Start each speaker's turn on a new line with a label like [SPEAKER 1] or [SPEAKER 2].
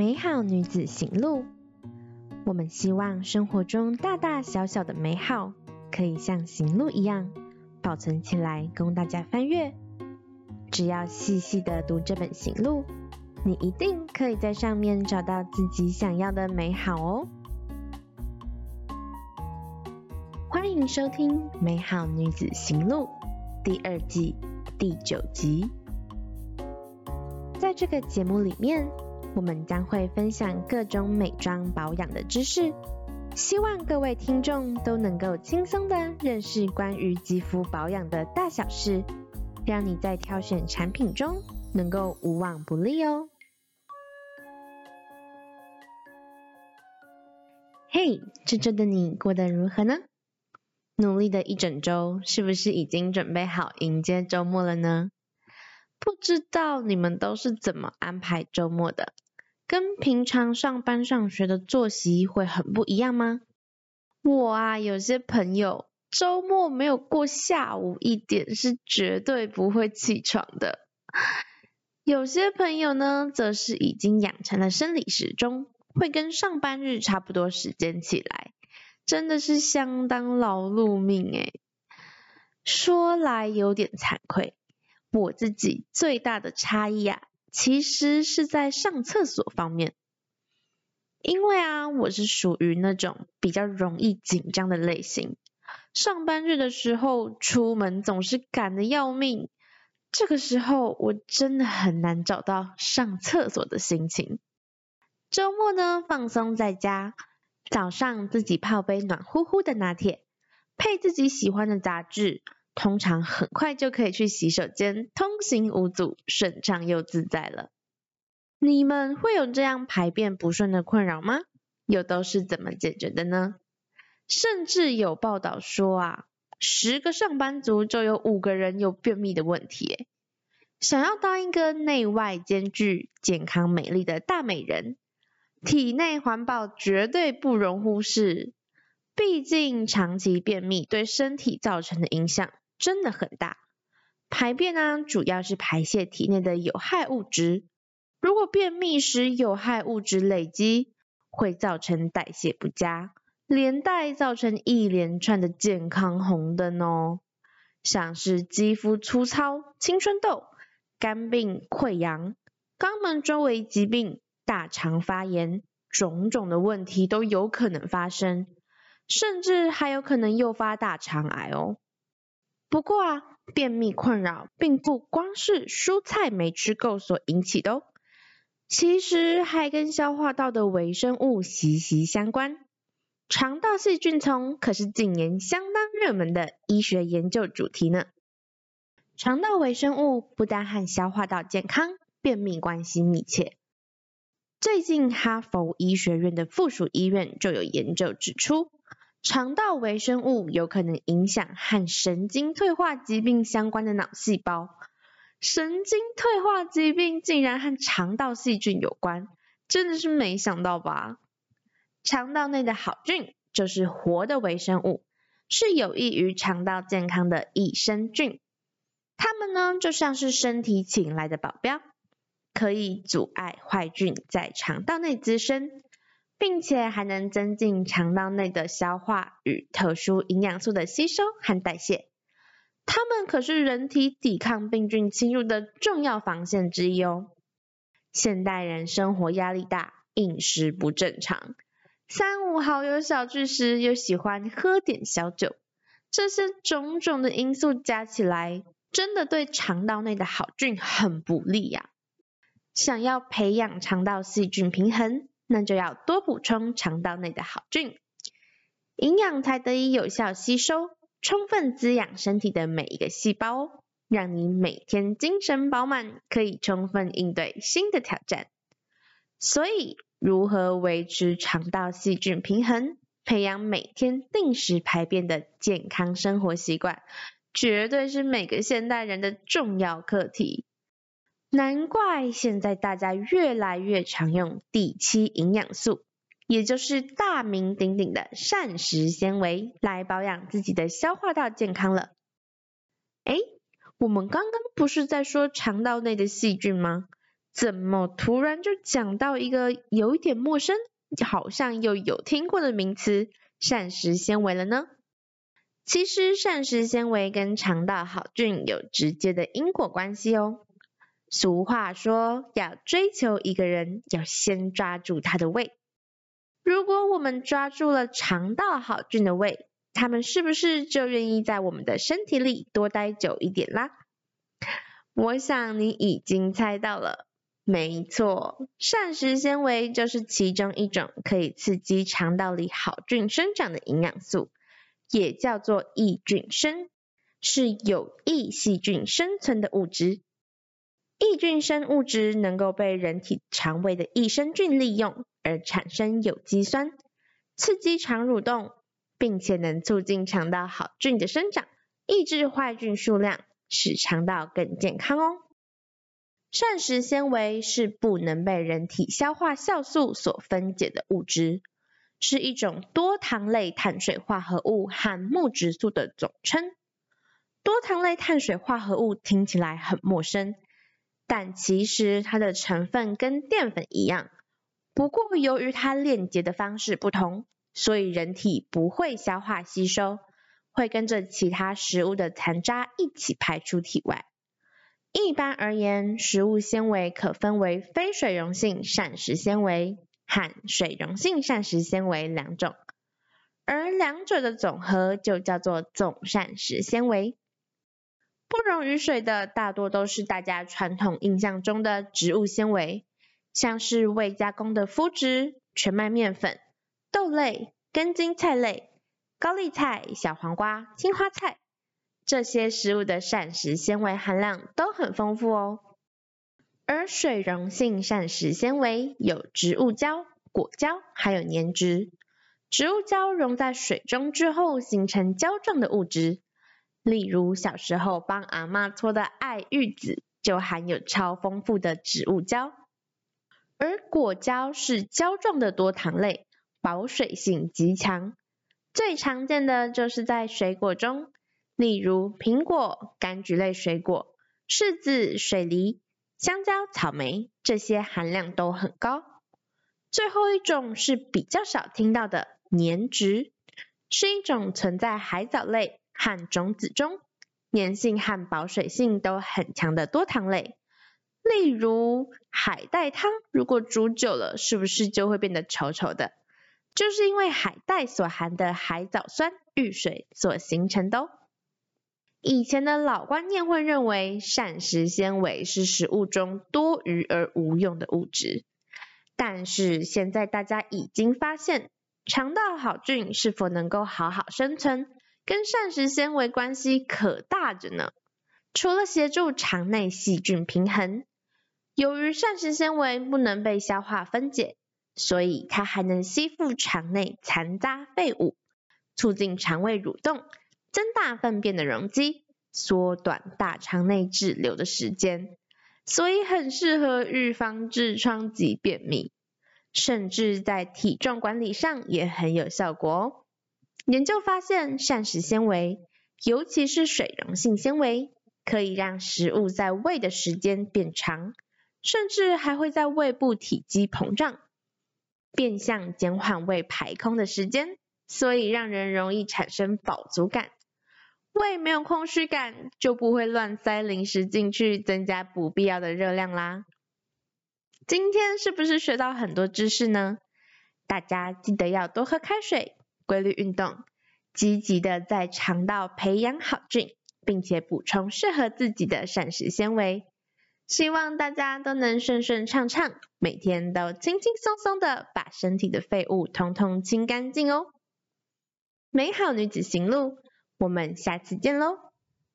[SPEAKER 1] 美好女子行路。我们希望生活中大大小小的美好，可以像行路一样保存起来，供大家翻阅。只要细细的读这本行路，你一定可以在上面找到自己想要的美好哦。欢迎收听《美好女子行路》第二季第九集。在这个节目里面。我们将会分享各种美妆保养的知识，希望各位听众都能够轻松的认识关于肌肤保养的大小事，让你在挑选产品中能够无往不利哦。嘿，这周的你过得如何呢？努力的一整周，是不是已经准备好迎接周末了呢？不知道你们都是怎么安排周末的？跟平常上班上学的作息会很不一样吗？我啊，有些朋友周末没有过下午一点是绝对不会起床的。有些朋友呢，则是已经养成了生理时钟，会跟上班日差不多时间起来，真的是相当劳碌命哎。说来有点惭愧。我自己最大的差异啊，其实是在上厕所方面。因为啊，我是属于那种比较容易紧张的类型。上班日的时候，出门总是赶得要命，这个时候我真的很难找到上厕所的心情。周末呢，放松在家，早上自己泡杯暖乎乎的拿铁，配自己喜欢的杂志。通常很快就可以去洗手间，通行无阻，顺畅又自在了。你们会有这样排便不顺的困扰吗？又都是怎么解决的呢？甚至有报道说啊，十个上班族就有五个人有便秘的问题。想要当一个内外兼具、健康美丽的大美人，体内环保绝对不容忽视。毕竟长期便秘对身体造成的影响。真的很大，排便呢主要是排泄体内的有害物质。如果便秘时有害物质累积，会造成代谢不佳，连带造成一连串的健康红灯哦，像是肌肤粗糙、青春痘、肝病、溃疡、肛门周围疾病、大肠发炎，种种的问题都有可能发生，甚至还有可能诱发大肠癌哦。不过啊，便秘困扰并不光是蔬菜没吃够所引起的哦，其实还跟消化道的微生物息息相关。肠道细菌丛可是近年相当热门的医学研究主题呢。肠道微生物不但和消化道健康、便秘关系密切，最近哈佛医学院的附属医院就有研究指出。肠道微生物有可能影响和神经退化疾病相关的脑细胞。神经退化疾病竟然和肠道细菌有关，真的是没想到吧？肠道内的好菌就是活的微生物，是有益于肠道健康的益生菌。它们呢就像是身体请来的保镖，可以阻碍坏菌在肠道内滋生。并且还能增进肠道内的消化与特殊营养素的吸收和代谢，它们可是人体抵抗病菌侵入的重要防线之一哦。现代人生活压力大，饮食不正常，三五好友小聚时又喜欢喝点小酒，这些种种的因素加起来，真的对肠道内的好菌很不利呀。想要培养肠道细菌平衡？那就要多补充肠道内的好菌，营养才得以有效吸收，充分滋养身体的每一个细胞让你每天精神饱满，可以充分应对新的挑战。所以，如何维持肠道细菌平衡，培养每天定时排便的健康生活习惯，绝对是每个现代人的重要课题。难怪现在大家越来越常用第七营养素，也就是大名鼎鼎的膳食纤维，来保养自己的消化道健康了。哎，我们刚刚不是在说肠道内的细菌吗？怎么突然就讲到一个有一点陌生，好像又有听过的名词膳食纤维了呢？其实膳食纤维跟肠道好菌有直接的因果关系哦。俗话说，要追求一个人，要先抓住他的胃。如果我们抓住了肠道好菌的胃，他们是不是就愿意在我们的身体里多待久一点啦？我想你已经猜到了，没错，膳食纤维就是其中一种可以刺激肠道里好菌生长的营养素，也叫做益菌生，是有益细菌生存的物质。益菌生物質能夠被人體腸胃的益生菌利用，而產生有機酸，刺激腸蠕動，並且能促進腸道好菌的生長，抑制壞菌數量，使腸道更健康哦。膳食纖維是不能被人體消化酵素所分解的物質，是一種多糖類碳水化合物和木质素的總稱。多糖類碳水化合物聽起來很陌生。但其实它的成分跟淀粉一样，不过由于它链接的方式不同，所以人体不会消化吸收，会跟着其他食物的残渣一起排出体外。一般而言，食物纤维可分为非水溶性膳食纤维和水溶性膳食纤维两种，而两者的总和就叫做总膳食纤维。不溶于水的大多都是大家传统印象中的植物纤维，像是未加工的麸质、全麦面粉、豆类、根茎菜类、高丽菜、小黄瓜、青花菜，这些食物的膳食纤维含量都很丰富哦。而水溶性膳食纤维有植物胶、果胶还有粘质，植物胶溶在水中之后形成胶状的物质。例如小时候帮阿妈搓的艾玉子，就含有超丰富的植物胶，而果胶是胶状的多糖类，保水性极强，最常见的就是在水果中，例如苹果、柑橘类水果、柿子、水梨、香蕉、草莓，这些含量都很高。最后一种是比较少听到的黏植，是一种存在海藻类。和种子中粘性和保水性都很强的多糖类，例如海带汤，如果煮久了，是不是就会变得稠稠的？就是因为海带所含的海藻酸遇水所形成的哦。以前的老观念会认为膳食纤维是食物中多余而无用的物质，但是现在大家已经发现，肠道好菌是否能够好好生存。跟膳食纤维关系可大着呢。除了协助肠内细菌平衡，由于膳食纤维不能被消化分解，所以它还能吸附肠内残渣废物，促进肠胃蠕动，增大粪便的容积，缩短大肠内滞留的时间，所以很适合预防痔疮及便秘，甚至在体重管理上也很有效果哦。研究发现，膳食纤维，尤其是水溶性纤维，可以让食物在胃的时间变长，甚至还会在胃部体积膨胀，变相减缓胃排空的时间，所以让人容易产生饱足感。胃没有空虚感，就不会乱塞零食进去，增加不必要的热量啦。今天是不是学到很多知识呢？大家记得要多喝开水。规律运动，积极的在肠道培养好菌，并且补充适合自己的膳食纤维，希望大家都能顺顺畅畅，每天都轻轻松松的把身体的废物通通清干净哦。美好女子行路，我们下次见喽。